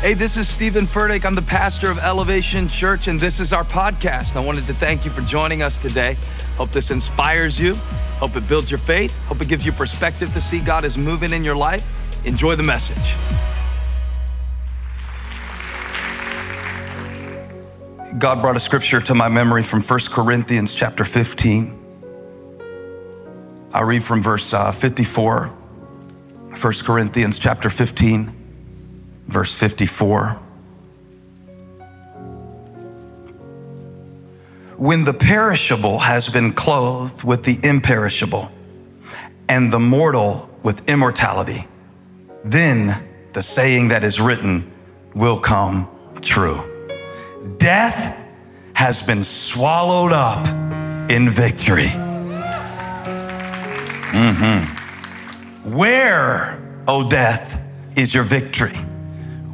Hey, this is Steven Furtick. I'm the pastor of Elevation Church, and this is our podcast. I wanted to thank you for joining us today. Hope this inspires you. Hope it builds your faith. Hope it gives you perspective to see God is moving in your life. Enjoy the message. God brought a scripture to my memory from 1 Corinthians chapter 15. I read from verse uh, 54, 1 Corinthians chapter 15 verse 54. When the perishable has been clothed with the imperishable, and the mortal with immortality, then the saying that is written will come true. Death has been swallowed up in victory. Mm-hmm. Where, O death, is your victory?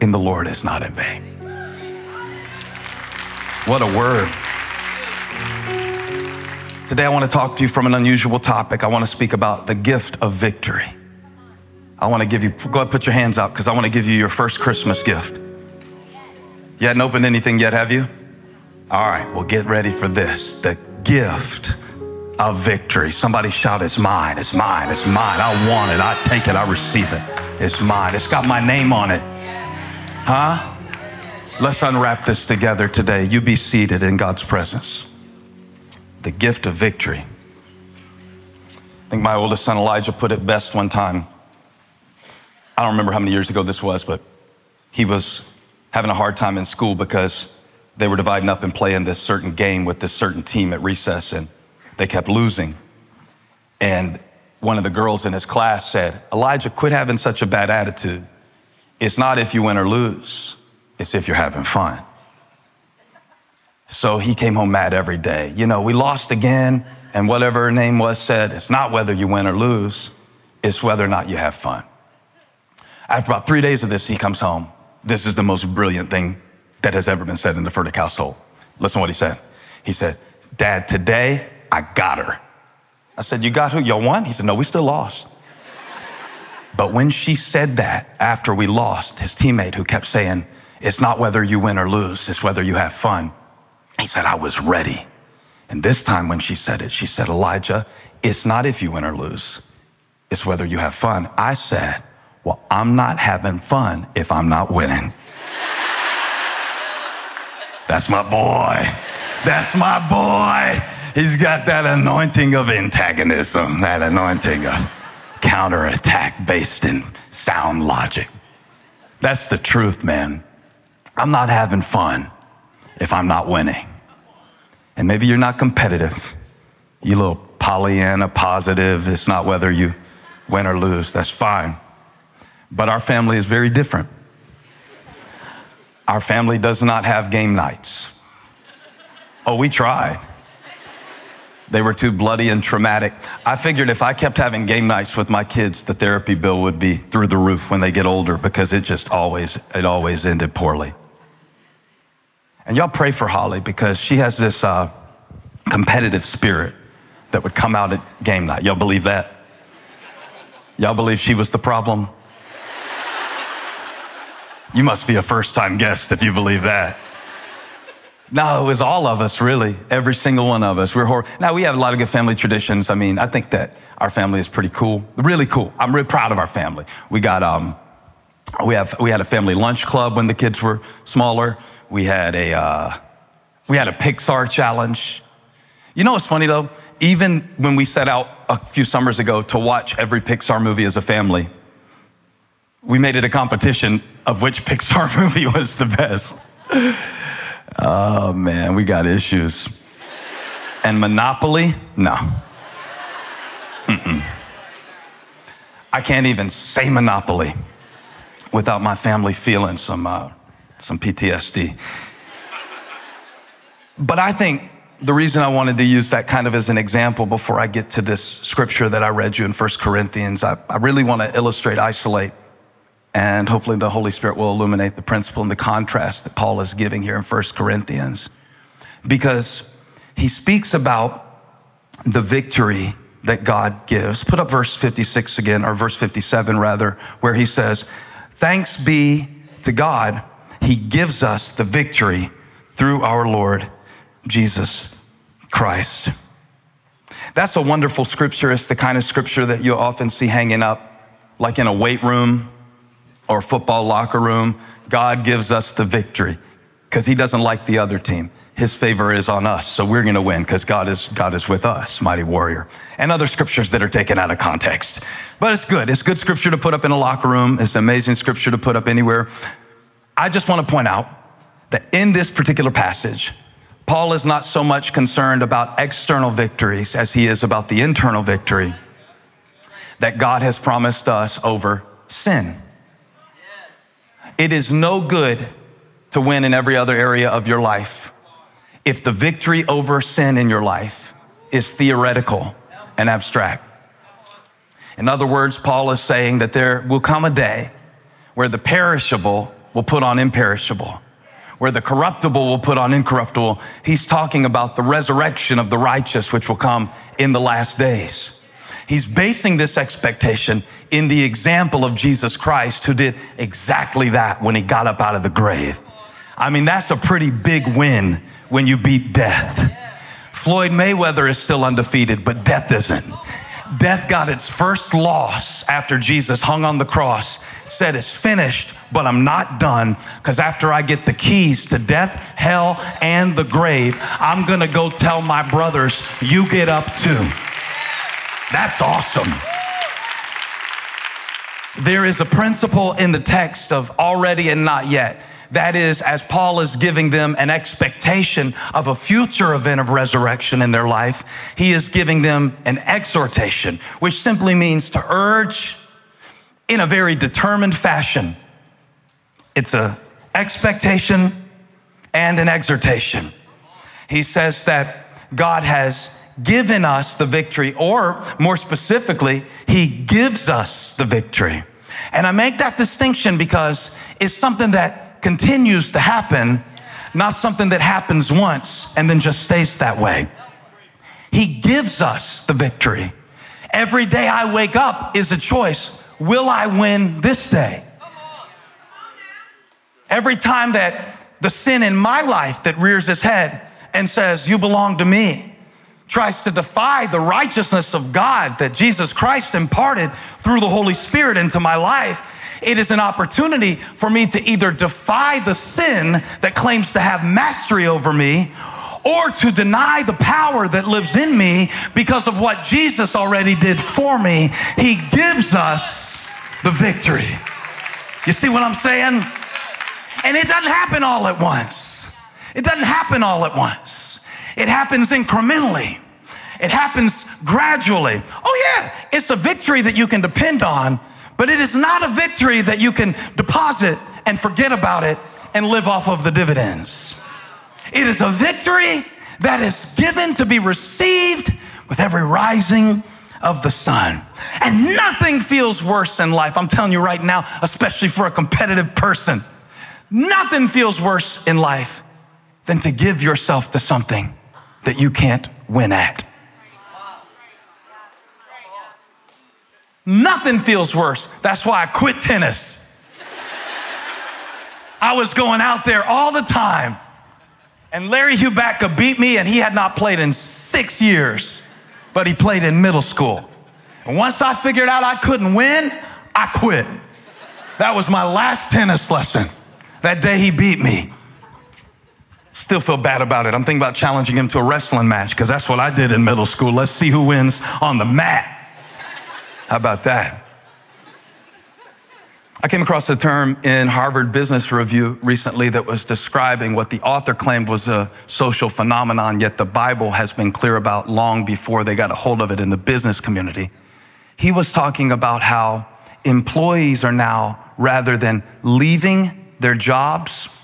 in the Lord is not in vain. What a word. Today, I want to talk to you from an unusual topic. I want to speak about the gift of victory. I want to give you, go ahead, put your hands out because I want to give you your first Christmas gift. You hadn't opened anything yet, have you? All right, well, get ready for this the gift of victory. Somebody shout, It's mine, it's mine, it's mine. I want it, I take it, I receive it. It's mine. It's got my name on it. Huh? Let's unwrap this together today. You be seated in God's presence. The gift of victory. I think my oldest son Elijah put it best one time. I don't remember how many years ago this was, but he was having a hard time in school because they were dividing up and playing this certain game with this certain team at recess, and they kept losing. And one of the girls in his class said, Elijah, quit having such a bad attitude. It's not if you win or lose, it's if you're having fun. So he came home mad every day. You know, we lost again, and whatever her name was said, it's not whether you win or lose, it's whether or not you have fun. After about three days of this, he comes home. This is the most brilliant thing that has ever been said in the Furtick household. Listen to what he said. He said, Dad, today I got her. I said, You got who? You won? He said, No, we still lost. But when she said that after we lost, his teammate who kept saying, It's not whether you win or lose, it's whether you have fun. He said, I was ready. And this time when she said it, she said, Elijah, it's not if you win or lose, it's whether you have fun. I said, Well, I'm not having fun if I'm not winning. That's my boy. That's my boy. He's got that anointing of antagonism, that anointing of counterattack based in sound logic. That's the truth, man. I'm not having fun if I'm not winning. And maybe you're not competitive. You little Pollyanna positive. It's not whether you win or lose. That's fine. But our family is very different. Our family does not have game nights. Oh, we tried. They were too bloody and traumatic. I figured if I kept having game nights with my kids, the therapy bill would be through the roof when they get older because it just always, it always ended poorly. And y'all pray for Holly because she has this uh, competitive spirit that would come out at game night. Y'all believe that? Y'all believe she was the problem? You must be a first time guest if you believe that. No, it was all of us, really. Every single one of us. We're hor- now we have a lot of good family traditions. I mean, I think that our family is pretty cool, really cool. I'm really proud of our family. We got um, we have we had a family lunch club when the kids were smaller. We had a uh, we had a Pixar challenge. You know what's funny though? Even when we set out a few summers ago to watch every Pixar movie as a family, we made it a competition of which Pixar movie was the best. Oh man, we got issues. And Monopoly? No. Mm-mm. I can't even say Monopoly without my family feeling some uh, some PTSD. But I think the reason I wanted to use that kind of as an example before I get to this scripture that I read you in First Corinthians, I, I really want to illustrate, isolate, and hopefully the Holy Spirit will illuminate the principle and the contrast that Paul is giving here in First Corinthians. Because he speaks about the victory that God gives. Put up verse 56 again, or verse 57 rather, where he says, Thanks be to God, he gives us the victory through our Lord Jesus Christ. That's a wonderful scripture. It's the kind of scripture that you'll often see hanging up, like in a weight room or football locker room. God gives us the victory because he doesn't like the other team. His favor is on us, so we're going to win because God is God is with us, mighty warrior. And other scriptures that are taken out of context, but it's good. It's good scripture to put up in a locker room. It's amazing scripture to put up anywhere. I just want to point out that in this particular passage, Paul is not so much concerned about external victories as he is about the internal victory that God has promised us over sin. It is no good to win in every other area of your life if the victory over sin in your life is theoretical and abstract. In other words, Paul is saying that there will come a day where the perishable will put on imperishable where the corruptible will put on incorruptible. He's talking about the resurrection of the righteous, which will come in the last days. He's basing this expectation in the example of Jesus Christ, who did exactly that when he got up out of the grave. I mean, that's a pretty big win when you beat death. Floyd Mayweather is still undefeated, but death isn't. Death got its first loss after Jesus hung on the cross said, It's finished, but I'm not done because after I get the keys to death, hell, and the grave, I'm to go tell my brothers, You get up too. That's awesome. There is a principle in the text of already and not yet. That is, as Paul is giving them an expectation of a future event of resurrection in their life, he is giving them an exhortation, which simply means to urge, in a very determined fashion. It's an expectation and an exhortation. He says that God has given us the victory, or more specifically, He gives us the victory. And I make that distinction because it's something that continues to happen, not something that happens once and then just stays that way. He gives us the victory. Every day I wake up is a choice. Will I win this day? Every time that the sin in my life that rears its head and says, You belong to me, tries to defy the righteousness of God that Jesus Christ imparted through the Holy Spirit into my life, it is an opportunity for me to either defy the sin that claims to have mastery over me or to deny the power that lives in me because of what Jesus already did for me. He gives us the victory. You see what I'm saying? And it doesn't happen all at once. It doesn't happen all at once. It happens incrementally. It happens gradually. Oh, yeah, it's a victory that you can depend on, but it is not a victory that you can deposit and forget about it and live off of the dividends. It is a victory that is given to be received with every rising of the sun. And nothing feels worse in life, I'm telling you right now, especially for a competitive person. Nothing feels worse in life than to give yourself to something that you can't win at. Nothing feels worse. That's why I quit tennis. I was going out there all the time and Larry Hubacka beat me, and he had not played in six years, but he played in middle school. And once I figured out I couldn't win, I quit. That was my last tennis lesson. That day he beat me. Still feel bad about it. I'm thinking about challenging him to a wrestling match because that's what I did in middle school. Let's see who wins on the mat. How about that? I came across a term in Harvard Business Review recently that was describing what the author claimed was a social phenomenon, yet the Bible has been clear about long before they got a hold of it in the business community. He was talking about how employees are now, rather than leaving their jobs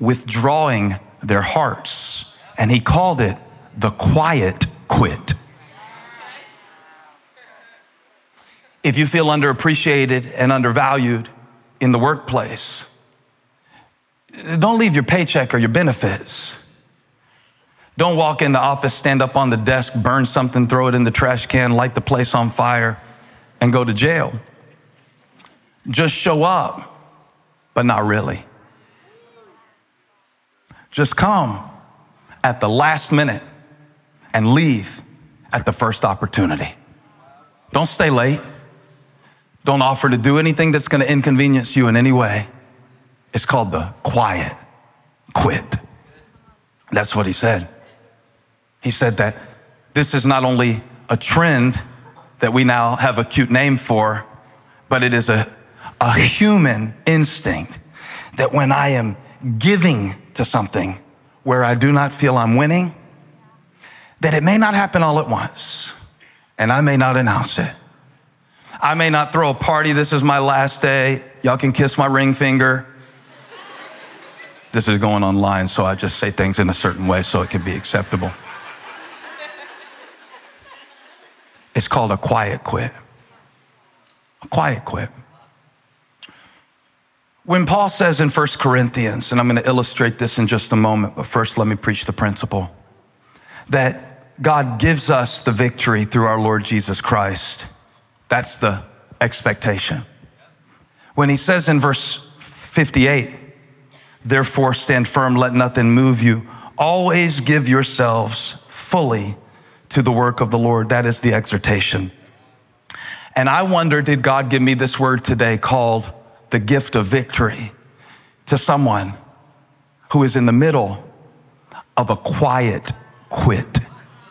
withdrawing their hearts. And he called it the quiet quit. If you feel underappreciated and undervalued in the workplace, don't leave your paycheck or your benefits. Don't walk in the office, stand up on the desk, burn something, throw it in the trash can, light the place on fire, and go to jail. Just show up, but not really. Just come at the last minute and leave at the first opportunity. Don't stay late. Don't offer to do anything that's going to inconvenience you in any way. It's called the quiet quit. That's what he said. He said that this is not only a trend that we now have a cute name for, but it is a, a human instinct that when I am giving to something where I do not feel I'm winning, that it may not happen all at once and I may not announce it. I may not throw a party. This is my last day. Y'all can kiss my ring finger. This is going online, so I just say things in a certain way so it can be acceptable. It's called a quiet quit. A quiet quit. When Paul says in 1 Corinthians, and I'm going to illustrate this in just a moment, but first let me preach the principle that God gives us the victory through our Lord Jesus Christ. That's the expectation. When he says in verse 58, therefore stand firm, let nothing move you, always give yourselves fully to the work of the Lord. That is the exhortation. And I wonder, did God give me this word today called the gift of victory to someone who is in the middle of a quiet quit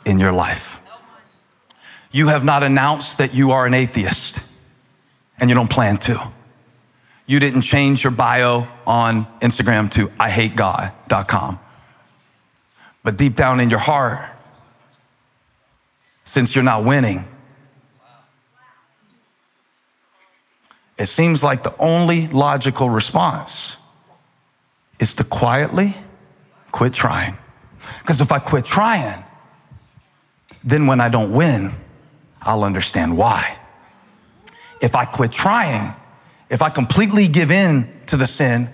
in your life. You have not announced that you are an atheist and you don't plan to. You didn't change your bio on Instagram to I hate God.com. But deep down in your heart, since you're not winning, it seems like the only logical response is to quietly quit trying. Because if I quit trying, then when I don't win, I'll understand why. If I quit trying, if I completely give in to the sin,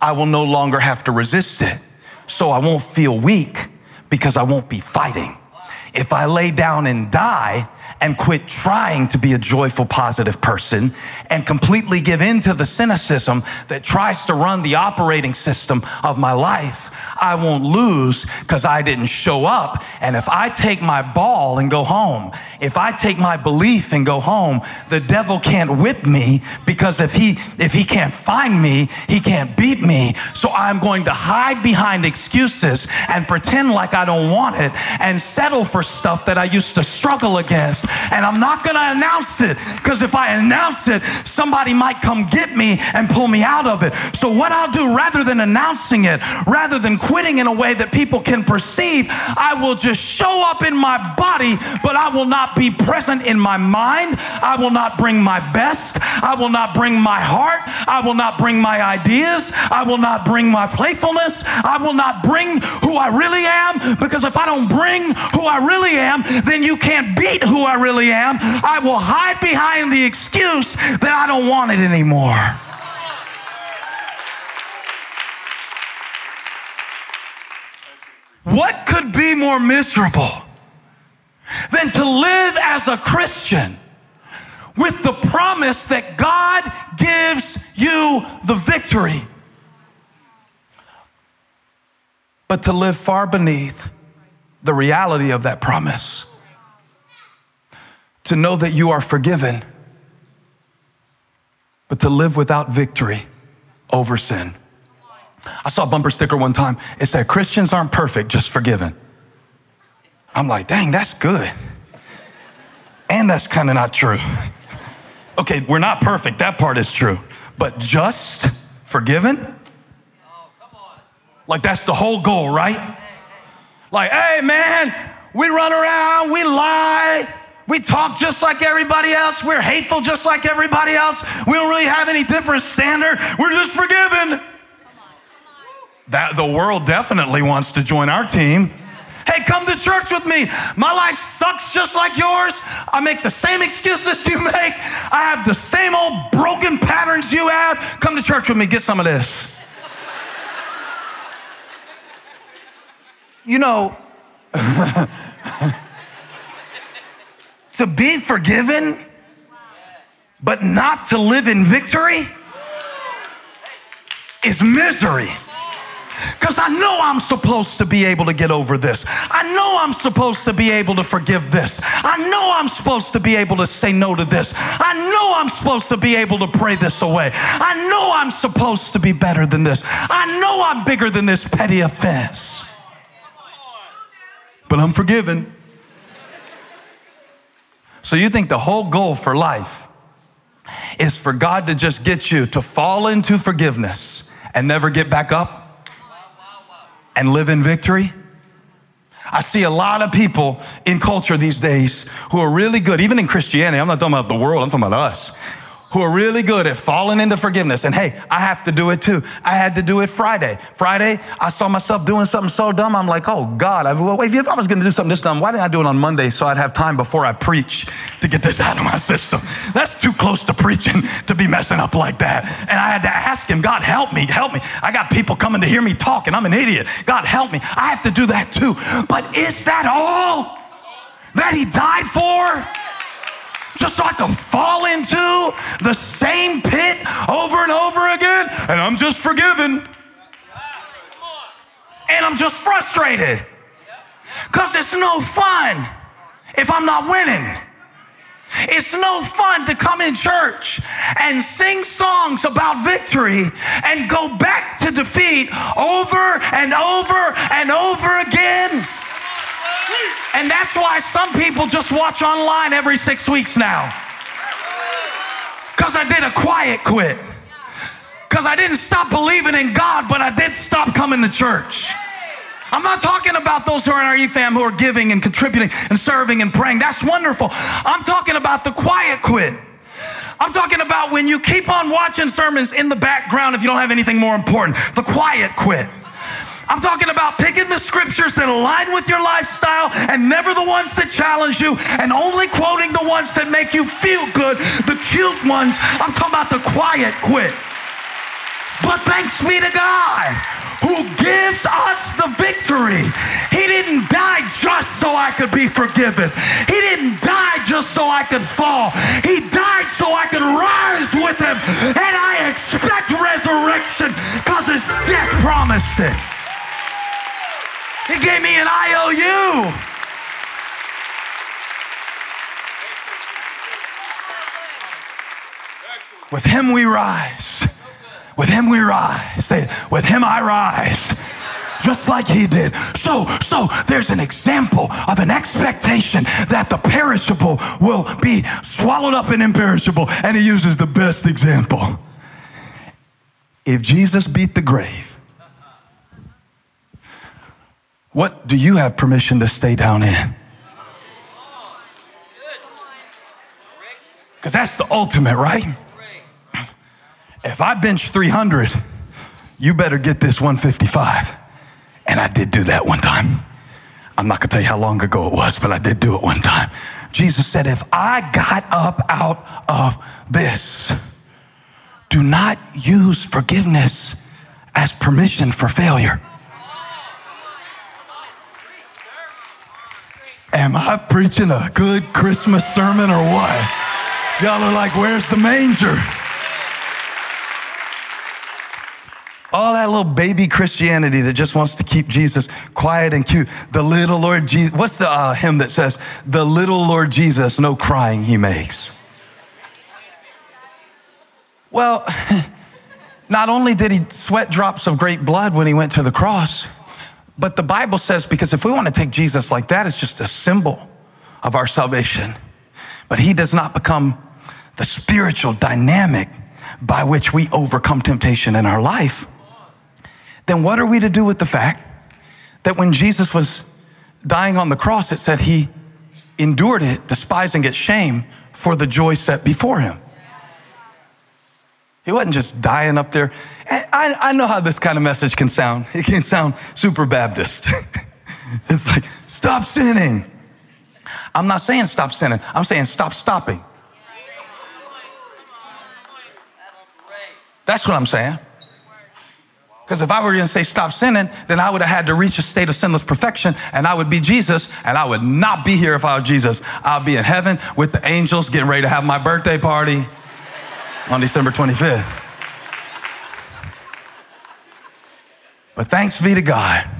I will no longer have to resist it. So I won't feel weak because I won't be fighting. If I lay down and die, and quit trying to be a joyful, positive person and completely give in to the cynicism that tries to run the operating system of my life, I won't lose because I didn't show up. And if I take my ball and go home, if I take my belief and go home, the devil can't whip me because if he, if he can't find me, he can't beat me. So I'm going to hide behind excuses and pretend like I don't want it and settle for stuff that I used to struggle against and I'm not going to announce it because if I announce it, somebody might come get me and pull me out of it. So, what I'll do rather than announcing it, rather than quitting in a way that people can perceive, I will just show up in my body, but I will not be present in my mind. I will not bring my best. I will not bring my heart. I will not bring my ideas. I will not bring my playfulness. I will not bring who I really am because if I don't bring who I really am, then you can't beat who I really am, I will hide behind the excuse that I don't want it anymore. What could be more miserable than to live as a Christian with the promise that God gives you the victory, but to live far beneath the reality of that promise? To know that you are forgiven, but to live without victory over sin. I saw a bumper sticker one time. It said, Christians aren't perfect, just forgiven. I'm like, dang, that's good. And that's kind of not true. okay, we're not perfect. That part is true. But just forgiven? Like, that's the whole goal, right? Like, hey, man, we run around, we lie, we talk just like everybody else. We're hateful just like everybody else. We don't really have any different standard. We're just forgiven. That the world definitely wants to join our team. Hey, come to church with me. My life sucks just like yours. I make the same excuses you make. I have the same old broken patterns you have. Come to church with me. Get some of this. you know, to be forgiven, but not to live in victory is misery. Because I know I'm supposed to be able to get over this. I know I'm supposed to be able to forgive this. I know I'm supposed to be able to say no to this. I know I'm supposed to be able to pray this away. I know I'm supposed to be better than this. I know I'm bigger than this petty offense. But I'm forgiven. So you think the whole goal for life is for God to just get you to fall into forgiveness and never get back up? and live in victory? I see a lot of people in culture these days who are really good, even in Christianity. I'm not talking about the world, I'm talking about us who are really good at falling into forgiveness. And hey, I have to do it too. I had to do it Friday. Friday, I saw myself doing something so dumb. I'm like, oh God, I, well, if I was going to do something this dumb, why didn't I do it on Monday so I'd have time before I preach to get this out of my system? That's too close to preaching to be messing up like that. And I had to ask him, God, help me, help me. I got people coming to hear me talk and I'm an idiot. God, help me. I have to do that too. But is that all that he died for? Just so I could fall into the same pit over and over again, and I'm just forgiven. And I'm just frustrated. Because it's no fun if I'm not winning. It's no fun to come in church and sing songs about victory and go back to defeat over and over and over again. And that's why some people just watch online every six weeks now. Because I did a quiet quit. Because I didn't stop believing in God, but I did stop coming to church. I'm not talking about those who are in our EFAM who are giving and contributing and serving and praying. That's wonderful. I'm talking about the quiet quit. I'm talking about when you keep on watching sermons in the background if you don't have anything more important. The quiet quit. I'm talking about picking the scriptures that align with your lifestyle and never the ones that challenge you and only quoting the ones that make you feel good, the cute ones. I'm talking about the quiet quit. But thanks be to God who gives us the victory. He didn't die just so I could be forgiven. He didn't die just so I could fall. He died so I could rise with him. And I expect resurrection because his death promised it. He gave me an IOU. With him we rise. With him we rise. Say it. With him I rise. Just like he did. So, so there's an example of an expectation that the perishable will be swallowed up in imperishable. And he uses the best example. If Jesus beat the grave, what do you have permission to stay down in? Because that's the ultimate, right? If I bench 300, you better get this 155. And I did do that one time. I'm not gonna tell you how long ago it was, but I did do it one time. Jesus said, If I got up out of this, do not use forgiveness as permission for failure. Am I preaching a good Christmas sermon or what? Y'all are like, where's the manger? All that little baby Christianity that just wants to keep Jesus quiet and cute. The little Lord Jesus. What's the uh, hymn that says, The little Lord Jesus, no crying he makes? Well, not only did he sweat drops of great blood when he went to the cross, but the Bible says, because if we want to take Jesus like that, it's just a symbol of our salvation. But he does not become the spiritual dynamic by which we overcome temptation in our life. Then what are we to do with the fact that when Jesus was dying on the cross, it said he endured it, despising its shame for the joy set before him? He wasn't just dying up there. I, I know how this kind of message can sound. It can sound super Baptist. it's like, stop sinning. I'm not saying stop sinning. I'm saying stop stopping. That's what I'm saying. Because if I were going to say stop sinning, then I would have had to reach a state of sinless perfection and I would be Jesus and I would not be here if I were Jesus. I'll be in heaven with the angels getting ready to have my birthday party on December 25th. But thanks be to God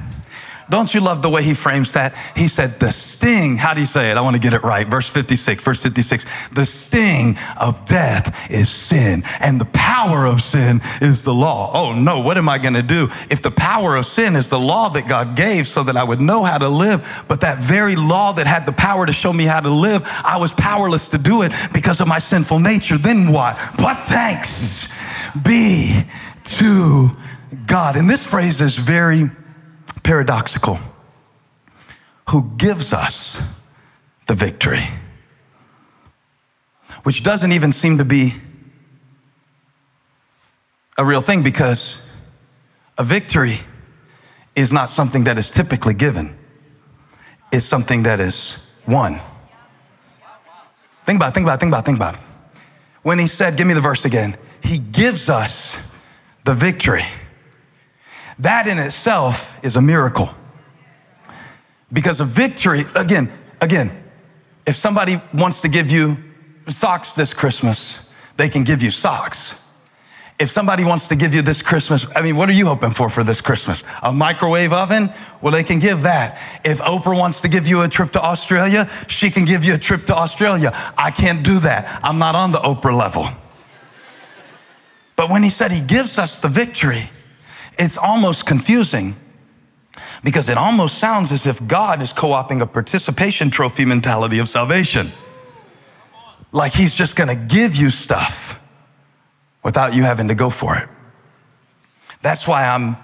don't you love the way he frames that? He said, the sting, how do you say it? I want to get it right. Verse 56, verse 56. The sting of death is sin, and the power of sin is the law. Oh no, what am I going to do? If the power of sin is the law that God gave so that I would know how to live, but that very law that had the power to show me how to live, I was powerless to do it because of my sinful nature, then what? But thanks be to God. And this phrase is very paradoxical, who gives us the victory, which doesn't even seem to be a real thing because a victory is not something that is typically given, it's something that is won. Think about it, think about it, think about it, think about it. When he said, Give me the verse again, he gives us the victory. That in itself is a miracle. Because a victory, again, again, if somebody wants to give you socks this Christmas, they can give you socks. If somebody wants to give you this Christmas, I mean, what are you hoping for for this Christmas? A microwave oven? Well, they can give that. If Oprah wants to give you a trip to Australia, she can give you a trip to Australia. I can't do that. I'm not on the Oprah level. But when he said he gives us the victory, it's almost confusing because it almost sounds as if God is co opting a participation trophy mentality of salvation. Like he's just gonna give you stuff without you having to go for it. That's why I'm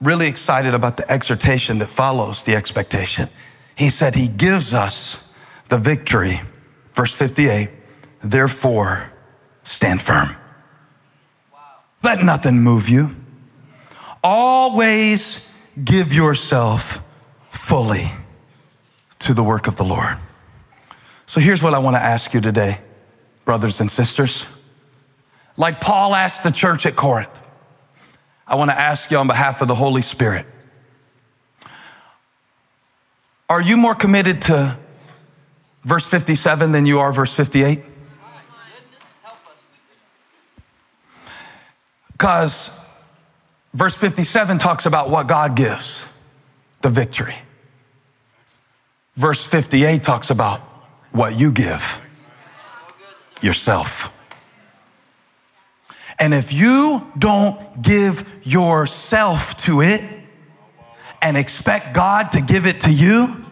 really excited about the exhortation that follows the expectation. He said he gives us the victory. Verse 58 Therefore, stand firm. Let nothing move you. Always give yourself fully to the work of the Lord. So here's what I want to ask you today, brothers and sisters. Like Paul asked the church at Corinth, I want to ask you on behalf of the Holy Spirit Are you more committed to verse 57 than you are verse 58? Because Verse 57 talks about what God gives the victory. Verse 58 talks about what you give yourself. And if you don't give yourself to it and expect God to give it to you,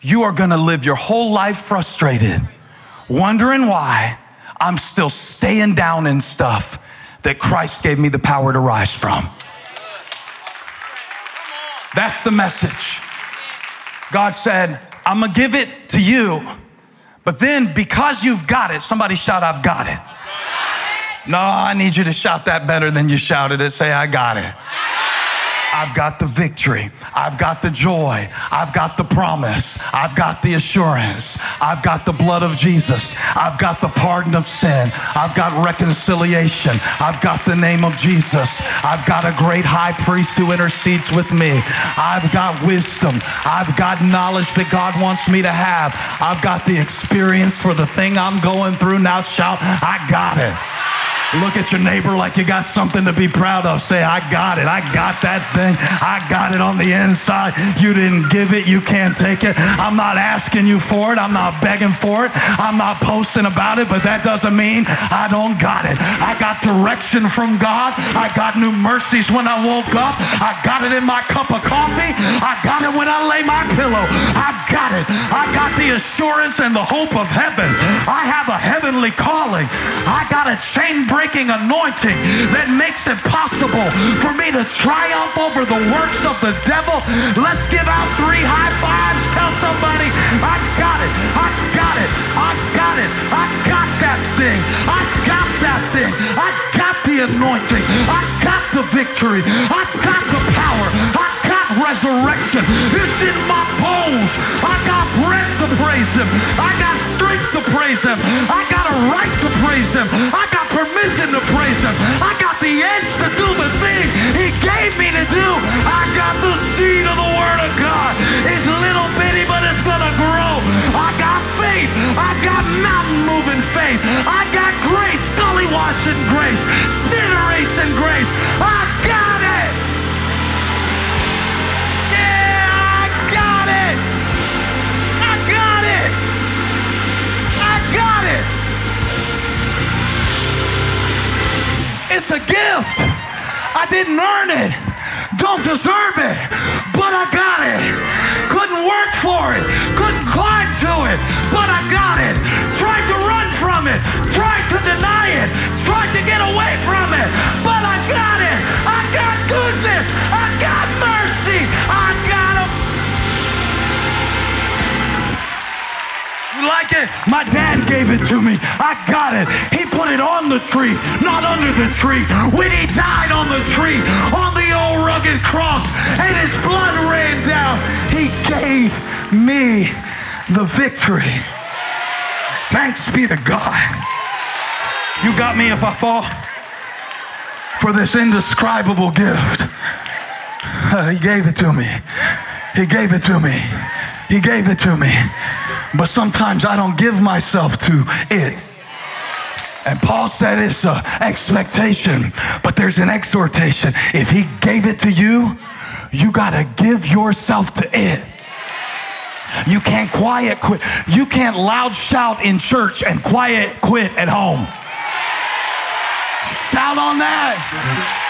you are going to live your whole life frustrated, wondering why I'm still staying down in stuff that Christ gave me the power to rise from. That's the message. God said, I'm gonna give it to you, but then because you've got it, somebody shout, I've got it. No, I need you to shout that better than you shouted it. Say, I got it. I've got the victory. I've got the joy. I've got the promise. I've got the assurance. I've got the blood of Jesus. I've got the pardon of sin. I've got reconciliation. I've got the name of Jesus. I've got a great high priest who intercedes with me. I've got wisdom. I've got knowledge that God wants me to have. I've got the experience for the thing I'm going through. Now shout, I got it. Look at your neighbor like you got something to be proud of. Say, I got it. I got that thing. I got it on the inside. You didn't give it. You can't take it. I'm not asking you for it. I'm not begging for it. I'm not posting about it, but that doesn't mean I don't got it. I got direction from God. I got new mercies when I woke up. I got it in my cup of coffee. I got it when I lay my pillow. I got it. I got the assurance and the hope of heaven. I have a heavenly calling. I got a chain breaker breaking anointing that makes it possible for me to triumph over the works of the devil. Let's give out three high fives. Tell somebody, I got it. I got it. I got it. I got that thing. I got that thing. I got the anointing. I got the victory. I got the power. I resurrection. It's in my bones. I got breath to praise him. I got strength to praise him. I got a right to praise him. I got permission to praise him. I got the edge to do the thing he gave me to do. I got the seed of the word of God. It's little bitty, but it's gonna grow. I got faith. I got mountain moving faith. I got grace, gully washing grace, sin erasing grace. I got It's a gift. I didn't earn it. Don't deserve it. But I got it. Couldn't work for it. Couldn't climb to it. But I got it. Tried to run from it. Tried like it? My dad gave it to me. I got it. He put it on the tree, not under the tree. When he died on the tree, on the old rugged cross, and his blood ran down, he gave me the victory. Thanks be to God. You got me if I fall for this indescribable gift. Uh, he gave it to me. He gave it to me. He gave it to me. But sometimes I don't give myself to it. And Paul said it's an expectation, but there's an exhortation. If he gave it to you, you got to give yourself to it. You can't quiet quit. You can't loud shout in church and quiet quit at home. Shout on that.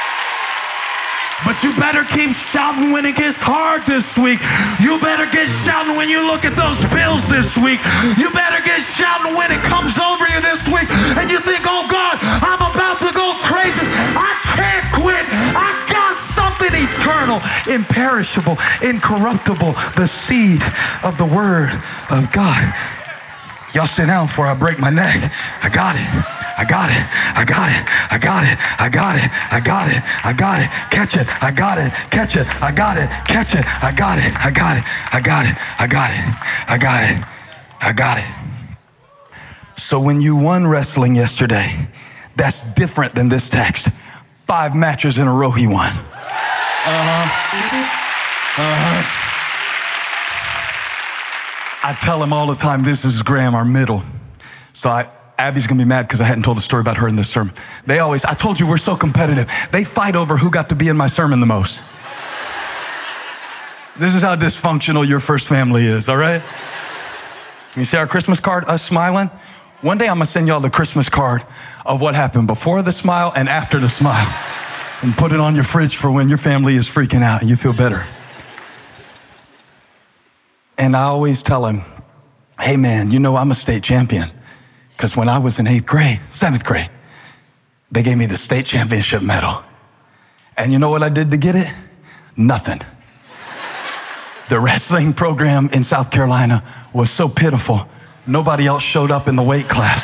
But you better keep shouting when it gets hard this week. You better get shouting when you look at those bills this week. You better get shouting when it comes over you this week and you think, oh God, I'm about to go crazy. I can't quit. I got something eternal, imperishable, incorruptible, the seed of the Word of God. Y'all sit down before I break my neck. I got it. I got it. I got it. I got it. I got it. I got it. I got it. Catch it. I got it. Catch it. I got it. Catch it. I got it. I got it. I got it. I got it. I got it. I got it. So when you won wrestling yesterday, that's different than this text. Five matches in a row he won. Uh-huh. Uh-huh. I tell him all the time, this is Graham, our middle. So I, Abby's gonna be mad because I hadn't told a story about her in this sermon. They always, I told you we're so competitive. They fight over who got to be in my sermon the most. This is how dysfunctional your first family is, all right? You see our Christmas card, us smiling? One day I'm gonna send y'all the Christmas card of what happened before the smile and after the smile. And put it on your fridge for when your family is freaking out and you feel better. And I always tell him, hey man, you know I'm a state champion. Because when I was in eighth grade, seventh grade, they gave me the state championship medal. And you know what I did to get it? Nothing. The wrestling program in South Carolina was so pitiful, nobody else showed up in the weight class.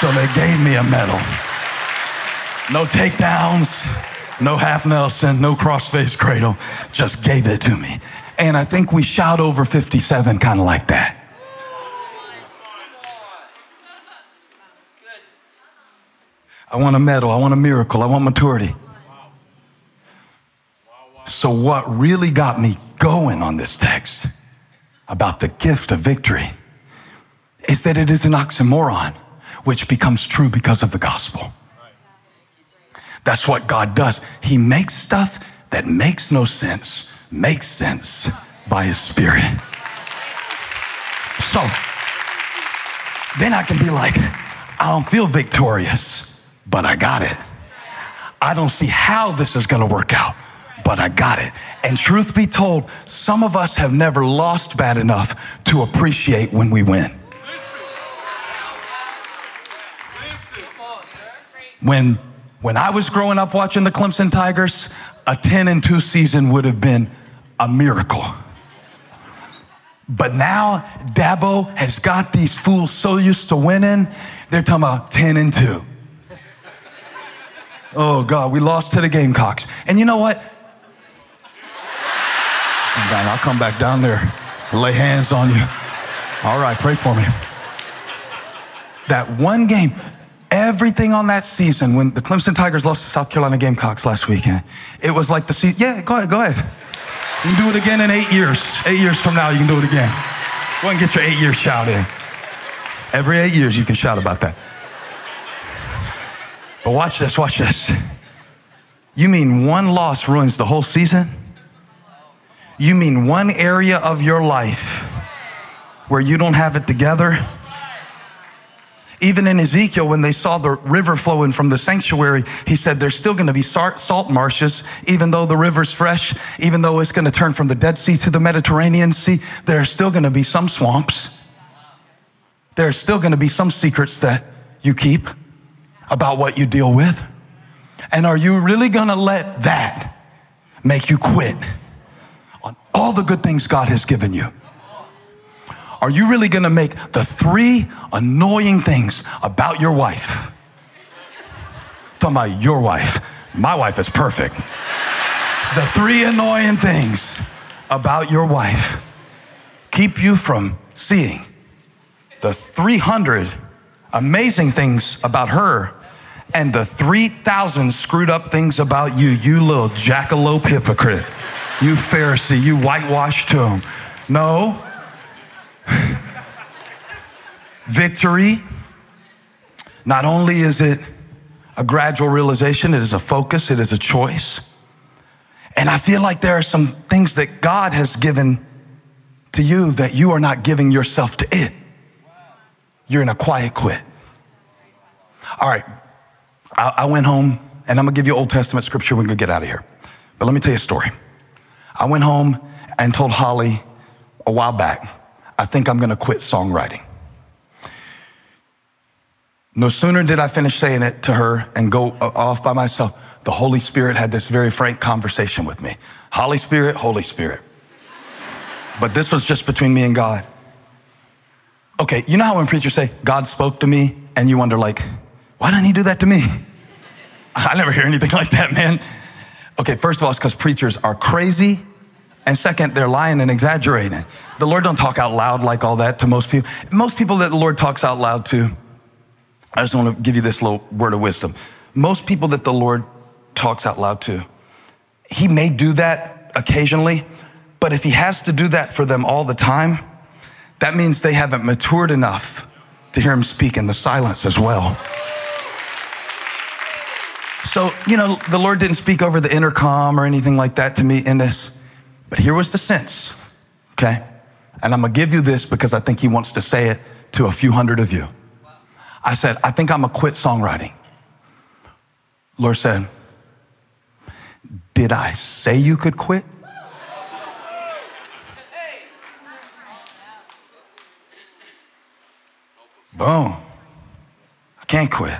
So they gave me a medal. No takedowns, no half Nelson, no crossface cradle, just gave it to me. And I think we shout over 57 kind of like that. I want a medal. I want a miracle. I want maturity. So, what really got me going on this text about the gift of victory is that it is an oxymoron, which becomes true because of the gospel. That's what God does. He makes stuff that makes no sense, makes sense by His Spirit. So, then I can be like, I don't feel victorious but I got it. I don't see how this is going to work out, but I got it. And truth be told, some of us have never lost bad enough to appreciate when we win. When, when I was growing up watching the Clemson Tigers, a 10 and 2 season would have been a miracle. But now Dabo has got these fools so used to winning, they're talking about 10 and 2. Oh God, we lost to the Gamecocks. And you know what? I'll come back down there, lay hands on you. All right, pray for me. That one game, everything on that season when the Clemson Tigers lost to South Carolina Gamecocks last weekend, it was like the season. Yeah, go ahead, go ahead. You can do it again in eight years. Eight years from now, you can do it again. Go and get your eight year shout in. Every eight years, you can shout about that. But watch this, watch this. You mean one loss ruins the whole season? You mean one area of your life where you don't have it together? Even in Ezekiel, when they saw the river flowing from the sanctuary, he said there's still going to be salt marshes, even though the river's fresh, even though it's going to turn from the Dead Sea to the Mediterranean Sea, there are still going to be some swamps. There are still going to be some secrets that you keep about what you deal with. And are you really going to let that make you quit on all the good things God has given you? Are you really to make the three annoying things about your wife? talking about your wife. My wife is perfect. The three annoying things about your wife keep you from seeing the 300 amazing things about her and the 3,000 screwed up things about you, you little jackalope hypocrite, you Pharisee, you whitewashed tomb. No, Victory, not only is it a gradual realization, it is a focus, it is a choice. And I feel like there are some things that God has given to you that you are not giving yourself to it. You're in a quiet quit. All right, I, I went home and I'm gonna give you Old Testament scripture. We're gonna get out of here. But let me tell you a story. I went home and told Holly a while back I think I'm to quit songwriting. No sooner did I finish saying it to her and go uh, off by myself, the Holy Spirit had this very frank conversation with me. Holy Spirit, Holy Spirit. But this was just between me and God. Okay, you know how when preachers say, God spoke to me, and you wonder, like, why didn't he do that to me? I never hear anything like that, man. Okay, first of all, it's because preachers are crazy and second, they're lying and exaggerating. The Lord don't talk out loud like all that to most people. Most people that the Lord talks out loud to, I just want to give you this little word of wisdom. Most people that the Lord talks out loud to, he may do that occasionally, but if he has to do that for them all the time, that means they haven't matured enough to hear him speak in the silence as well. So, you know, the Lord didn't speak over the intercom or anything like that to me in this. But here was the sense, okay? And I'm gonna give you this because I think he wants to say it to a few hundred of you. I said, I think I'm gonna quit songwriting. Lord said, Did I say you could quit? Boom. I can't quit.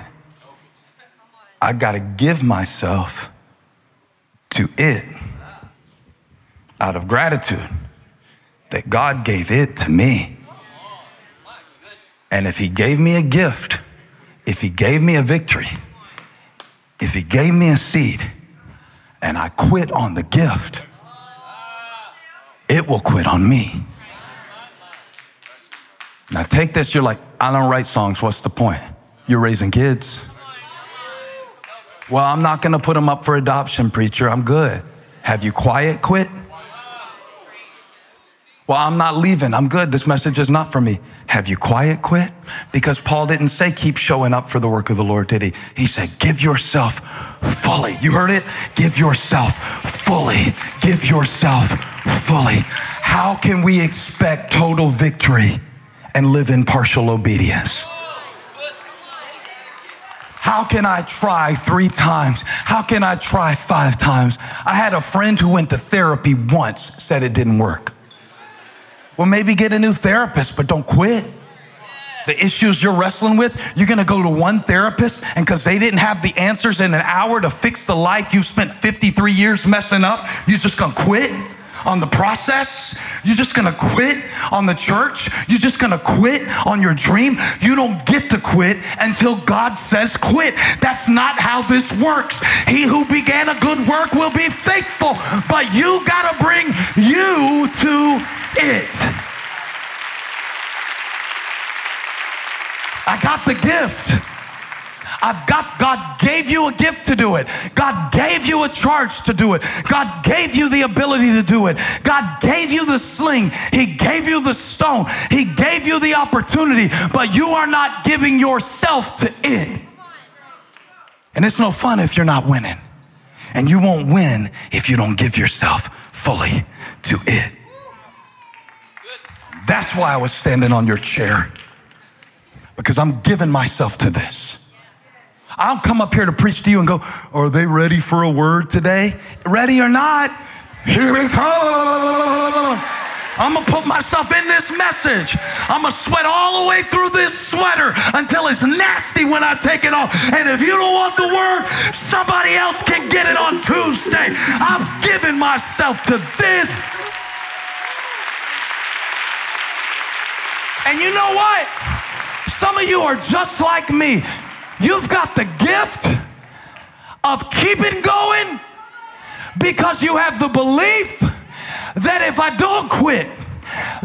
I got to give myself to it out of gratitude that God gave it to me. And if He gave me a gift, if He gave me a victory, if He gave me a seed, and I quit on the gift, it will quit on me. Now take this, you're like, I don't write songs, what's the point? You're raising kids. Well, I'm not gonna put them up for adoption, preacher, I'm good. Have you quiet quit? Well, I'm not leaving. I'm good. This message is not for me. Have you quiet quit? Because Paul didn't say keep showing up for the work of the Lord, did he? He said give yourself fully. You heard it? Give yourself fully. Give yourself fully. How can we expect total victory and live in partial obedience? How can I try three times? How can I try five times? I had a friend who went to therapy once, said it didn't work. Well, maybe get a new therapist, but don't quit. the issues you're wrestling with, you're gonna go to one therapist, and because they didn't have the answers in an hour to fix the life you've spent 53 years messing up, you're just gonna quit on the process. You're just gonna quit on the church. You're just gonna quit on your dream. You don't get to quit until God says quit. That's not how this works. He who began a good work will be faithful, but you gotta bring you to it. I got the gift. I've got, God gave you a gift to do it. God gave you a charge to do it. God gave you the ability to do it. God gave you the sling. He gave you the stone. He gave you the opportunity, but you are not giving yourself to it. And it's no fun if you're not winning. And you won't win if you don't give yourself fully to it. That's why I was standing on your chair because I'm giving myself to this. I'll come up here to preach to you and go, Are they ready for a word today? Ready or not, here we come. I'm gonna put myself in this message. I'm gonna sweat all the way through this sweater until it's nasty when I take it off. And if you don't want the word, somebody else can get it on Tuesday. I'm giving myself to this. And you know what? Some of you are just like me. You've got the gift of keeping going because you have the belief that if I don't quit,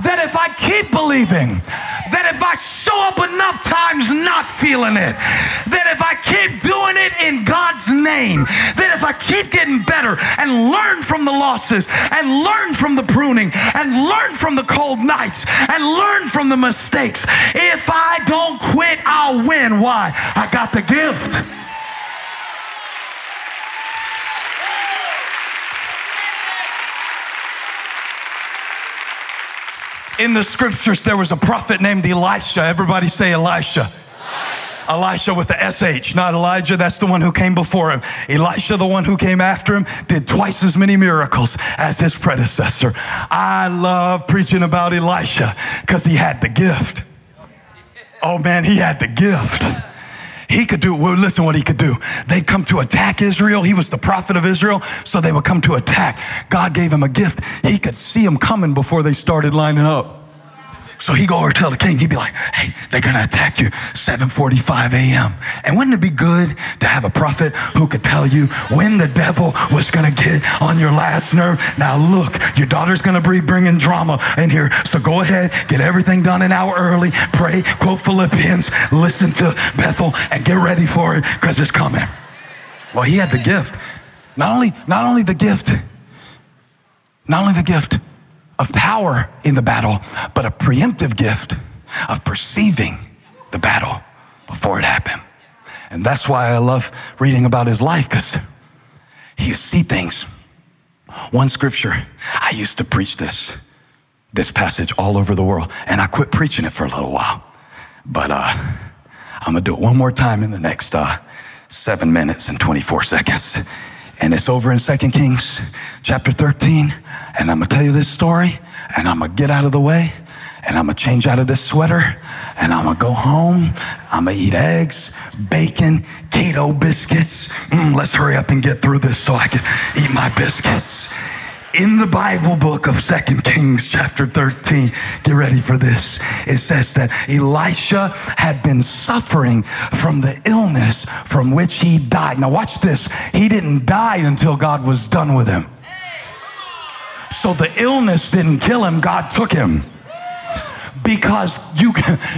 that if I keep believing, that if I show up enough times not feeling it, that if I keep doing it in God's name, that if I keep getting better and learn from the losses and learn from the pruning and learn from the cold nights and learn from the mistakes, if I don't quit, I'll win. Why? I got the gift. In the scriptures, there was a prophet named Elisha. Everybody say Elisha. Elisha with the SH, not Elijah. That's the one who came before him. Elisha, the one who came after him, did twice as many miracles as his predecessor. I love preaching about Elisha because he had the gift. Oh man, he had the gift. He could do, well, listen what he could do. They'd come to attack Israel. He was the prophet of Israel, so they would come to attack. God gave him a gift. He could see them coming before they started lining up. So he go over tell the king, he'd be like, hey, they're gonna attack you 7:45 a.m. And wouldn't it be good to have a prophet who could tell you when the devil was gonna get on your last nerve? Now look, your daughter's gonna be bringing drama in here, so go ahead, get everything done an hour early, pray, quote Philippians, listen to Bethel, and get ready for it because it's coming. Well, he had the gift. Not only, not only the gift, not only the gift of power in the battle, but a preemptive gift of perceiving the battle before it happened. And that's why I love reading about his life because he see things. One scripture, I used to preach this, this passage all over the world, and I quit preaching it for a little while. But uh, I'm gonna do it one more time in the next uh, seven minutes and 24 seconds. And it's over in Second Kings chapter 13. And I'm going to tell you this story and I'm going to get out of the way and I'm going to change out of this sweater and I'm going to go home. I'm going to eat eggs, bacon, keto biscuits. Mm, let's hurry up and get through this so I can eat my biscuits in the Bible book of Second Kings, chapter 13, get ready for this. It says that Elisha had been suffering from the illness from which he died. Now, watch this. He didn't die until God was done with him. So the illness didn't kill him, God took him because you,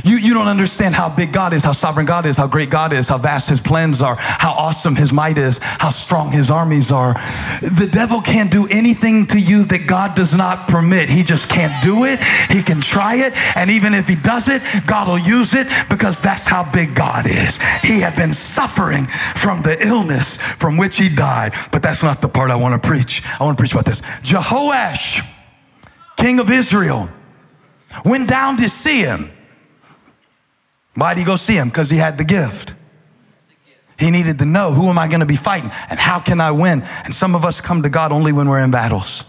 you, you don't understand how big God is, how sovereign God is, how great God is, how vast his plans are, how awesome his might is, how strong his armies are. The devil can't do anything to you that God does not permit. He just can't do it. He can try it. And even if he does it, God will use it because that's how big God is. He had been suffering from the illness from which he died. But that's not the part I want to preach. I want to preach about this. Jehoash, king of Israel, went down to see him. Why did he go see him? Because he had the gift. He needed to know who am I going to be fighting and how can I win? And some of us come to God only when we're in battles.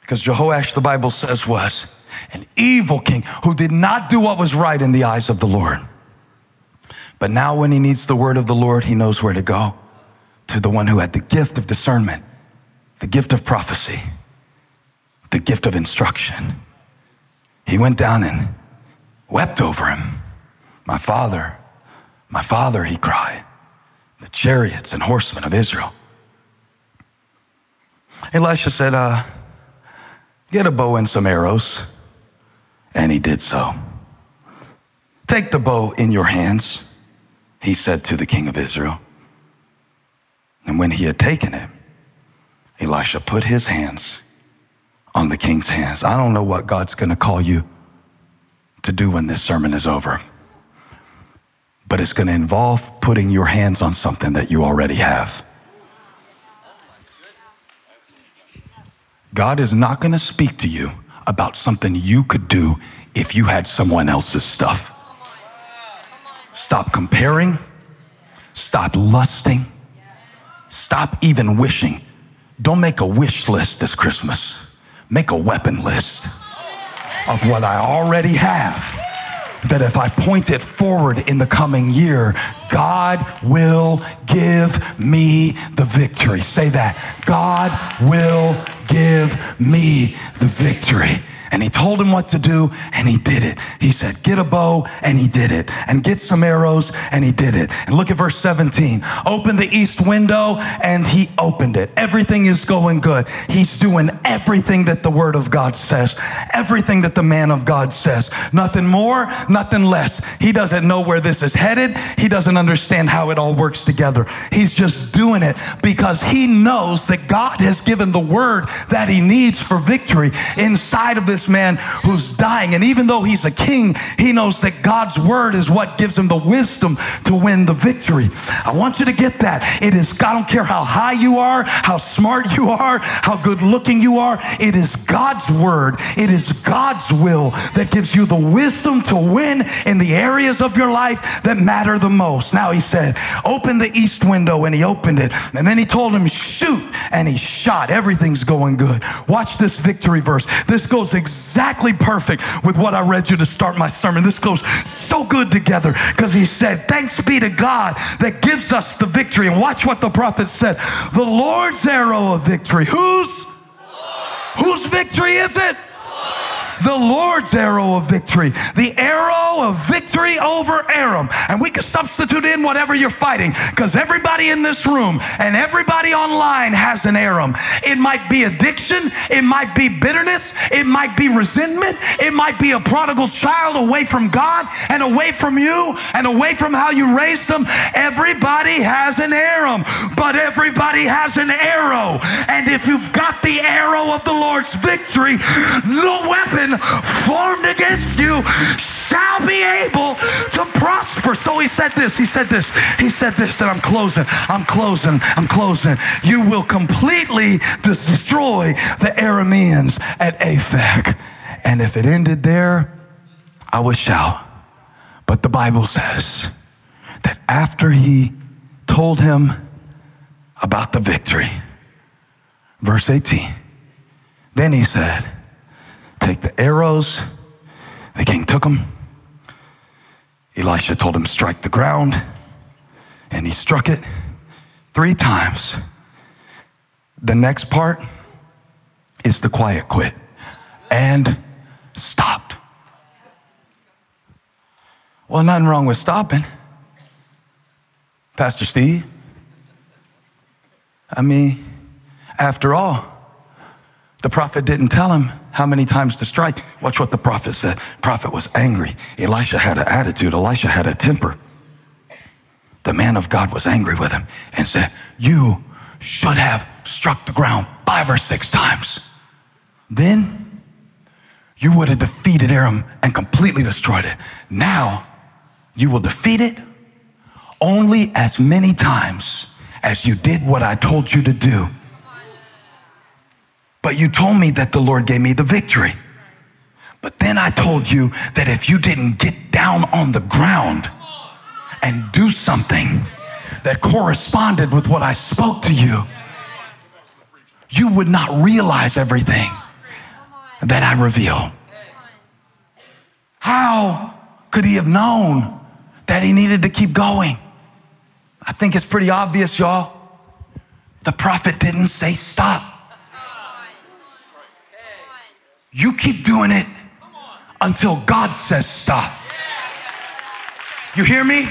Because Jehoash, the Bible says, was an evil king who did not do what was right in the eyes of the Lord. But now, when he needs the word of the Lord, he knows where to go to the one who had the gift of discernment, the gift of prophecy, the gift of instruction. He went down and wept over him. My father, my father, he cried, the chariots and horsemen of Israel. Elisha said, uh, Get a bow and some arrows. And he did so. Take the bow in your hands, he said to the king of Israel. And when he had taken it, Elisha put his hands on the king's hands. I don't know what God's going to call you to do when this sermon is over, but it's going to involve putting your hands on something that you already have. God is not going to speak to you about something you could do if you had someone else's stuff. Stop comparing. Stop lusting. Stop even wishing. Don't make a wish list this Christmas. Make a weapon list of what I already have. That if I point it forward in the coming year, God will give me the victory. Say that. God will give me the victory. And he told him what to do, and he did it. He said, Get a bow, and he did it. And get some arrows, and he did it. And look at verse 17. Open the east window, and he opened it. Everything is going good. He's doing everything that the word of God says, everything that the man of God says. Nothing more, nothing less. He doesn't know where this is headed, he doesn't understand how it all works together. He's just doing it because he knows that God has given the word that he needs for victory inside of this this man who's dying. And even though he's a king, he knows that God's word is what gives him the wisdom to win the victory. I want you to get that. It is, I don't care how high you are, how smart you are, how good looking you are. It is God's word. It is God's will that gives you the wisdom to win in the areas of your life that matter the most. Now he said, open the east window and he opened it. And then he told him, shoot. And he shot. Everything's going good. Watch this victory verse. This goes exactly exactly perfect with what I read you to start my sermon. This goes so good together because he said, Thanks be to God that gives us the victory. And watch what the prophet said the Lord's arrow of victory. Whose? Whose victory is it? The Lord's arrow of victory, the arrow of victory over Aram. And we could substitute in whatever you're fighting because everybody in this room and everybody online has an Aram. It might be addiction, it might be bitterness, it might be resentment, it might be a prodigal child away from God and away from you and away from how you raised them. Everybody has an Aram, but everybody has an arrow. And if you've got the arrow of the Lord's victory, no weapon formed against you shall be able to prosper. So he said this, he said this, he said this, and I'm closing, I'm closing, I'm closing. You will completely destroy the Arameans at Aphek. And if it ended there, I would shout. But the Bible says that after he told him about the victory, verse 18, then he said, take the arrows. The king took them. Elisha told him, strike the ground. And he struck it three times. The next part is the quiet quit and stopped. Well, nothing wrong with stopping. Pastor Steve. I mean, after all, the prophet didn't tell him how many times to strike. Watch what the prophet said. Prophet was angry. Elisha had an attitude. Elisha had a temper. The man of God was angry with him and said, You should have struck the ground five or six times. Then you would have defeated Aram and completely destroyed it. Now you will defeat it only as many times as you did what I told you to do but you told me that the Lord gave me the victory. But then I told you that if you didn't get down on the ground and do something that corresponded with what I spoke to you, you would not realize everything that I reveal. How could he have known that he needed to keep going? I think it's pretty obvious, y'all. The prophet didn't say stop. You keep doing it until God says stop. You hear me?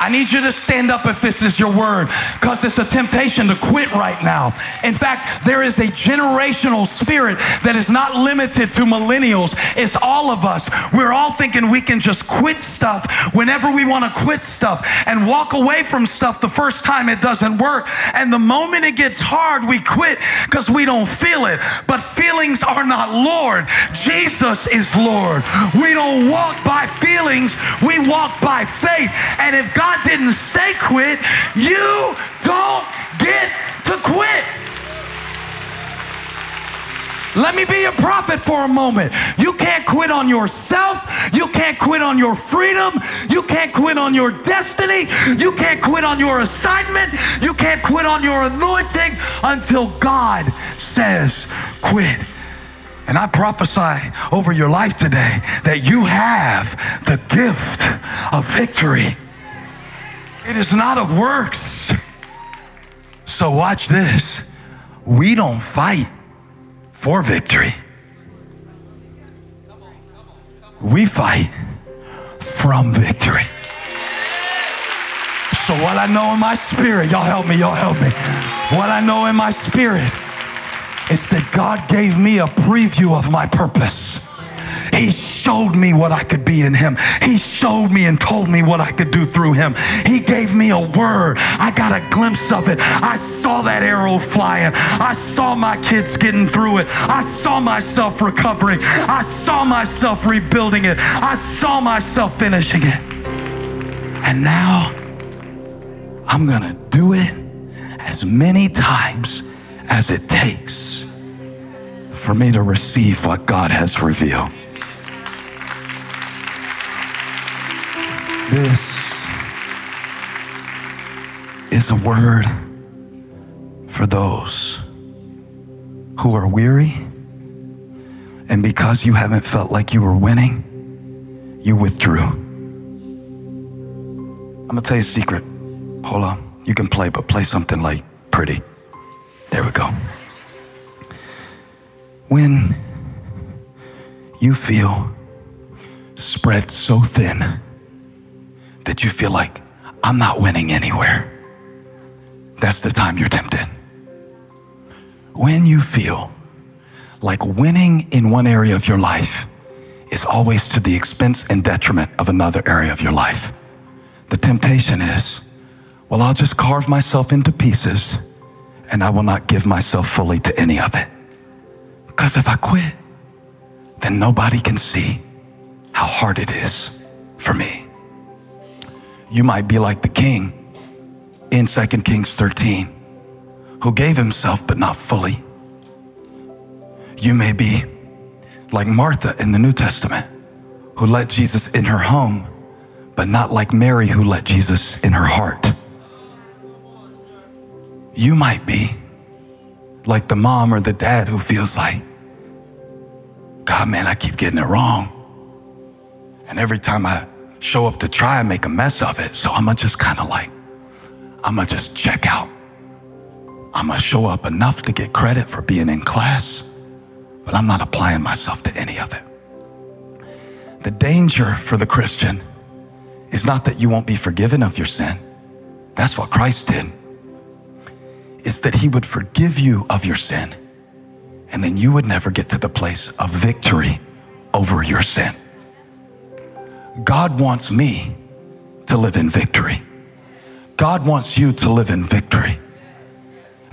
I need you to stand up if this is your word, because it's a temptation to quit right now. In fact, there is a generational spirit that is not limited to millennials, it's all of us. We're all thinking we can just quit stuff whenever we want to quit stuff and walk away from stuff the first time it doesn't work. And the moment it gets hard, we quit because we don't feel it. But feelings are not Lord, Jesus is Lord. We don't walk by feelings, we walk by faith. And if God God didn't say quit, you don't get to quit. Let me be a prophet for a moment. You can't quit on yourself. You can't quit on your freedom. You can't quit on your destiny. You can't quit on your assignment. You can't quit on your anointing until God says quit. And I prophesy over your life today that you have the gift of victory. It is not of works. So watch this. We don't fight for victory. We fight from victory. So what I know in my spirit, y'all help me, y'all help me. What I know in my spirit is that God gave me a preview of my purpose. He showed me what I could be in Him. He showed me and told me what I could do through Him. He gave me a word. I got a glimpse of it. I saw that arrow flying. I saw my kids getting through it. I saw myself recovering. I saw myself rebuilding it. I saw myself finishing it. And now I'm going to do it as many times as it takes for me to receive what God has revealed. This is a word for those who are weary. And because you haven't felt like you were winning, you withdrew. I'm gonna tell you a secret. Hold on. You can play, but play something like pretty. There we go. When you feel spread so thin that you feel like, I'm not winning anywhere, that's the time you're tempted. When you feel like winning in one area of your life is always to the expense and detriment of another area of your life, the temptation is, well, I'll just carve myself into pieces and I will not give myself fully to any of it. Because if I quit, then nobody can see how hard it is for me you might be like the king in 2 Kings 13, who gave himself but not fully. You may be like Martha in the New Testament, who let Jesus in her home, but not like Mary, who let Jesus in her heart. You might be like the mom or the dad who feels like, God, man, I keep getting it wrong. And every time I show up to try and make a mess of it. So I'm gonna just kind of like, I'm gonna just check out. I'm gonna show up enough to get credit for being in class, but I'm not applying myself to any of it. The danger for the Christian is not that you won't be forgiven of your sin. That's what Christ did. It's that he would forgive you of your sin, and then you would never get to the place of victory over your sin. God wants me to live in victory. God wants you to live in victory.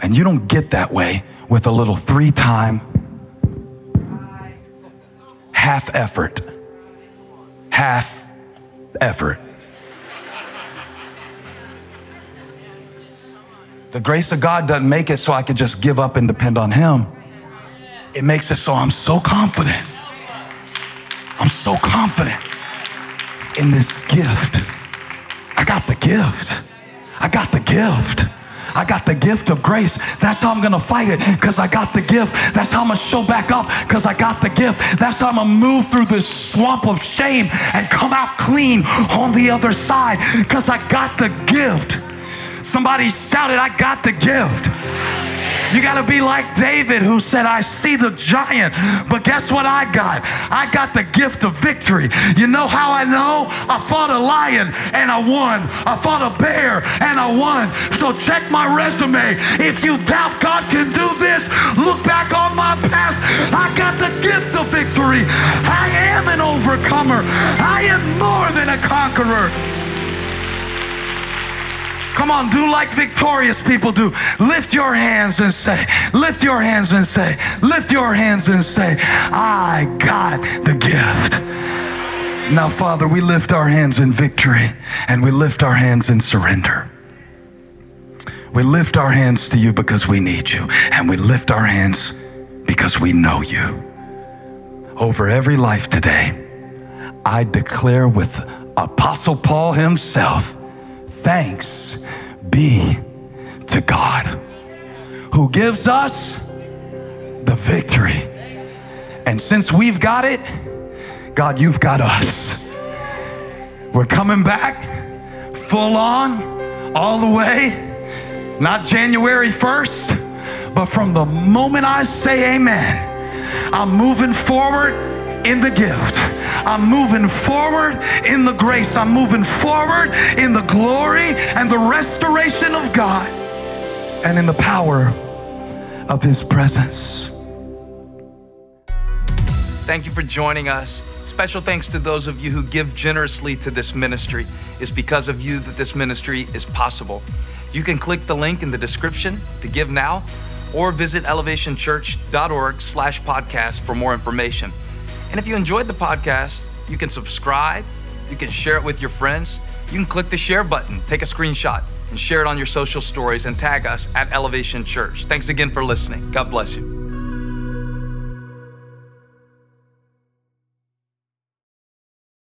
And you don't get that way with a little three time half effort. Half effort. The grace of God doesn't make it so I can just give up and depend on Him. It makes it so I'm so confident. I'm so confident in this gift. I got the gift. I got the gift. I got the gift of grace. That's how I'm gonna fight it because I got the gift. That's how I'm gonna show back up because I got the gift. That's how I'm gonna move through this swamp of shame and come out clean on the other side because I got the gift. Somebody shouted, I got the gift. You got to be like David who said, I see the giant, but guess what I got? I got the gift of victory. You know how I know? I fought a lion and I won. I fought a bear and I won. So check my resume. If you doubt God can do this, look back on my past. I got the gift of victory. I am an overcomer. I am more than a conqueror. Come on, do like victorious people do. Lift your hands and say, lift your hands and say, lift your hands and say, I got the gift. Now, Father, we lift our hands in victory and we lift our hands in surrender. We lift our hands to you because we need you, and we lift our hands because we know you. Over every life today, I declare with Apostle Paul himself thanks be to God who gives us the victory. And since we've got it, God, you've got us. We're coming back full on, all the way, not January 1st, but from the moment I say amen, I'm moving forward in the gift. I'm moving forward in the grace. I'm moving forward in the glory and the restoration of God and in the power of His presence. Thank you for joining us. Special thanks to those of you who give generously to this ministry. It's because of you that this ministry is possible. You can click the link in the description to give now or visit elevationchurch.org slash podcast for more information. And if you enjoyed the podcast, you can subscribe, you can share it with your friends, you can click the share button, take a screenshot, and share it on your social stories and tag us at Elevation Church. Thanks again for listening. God bless you.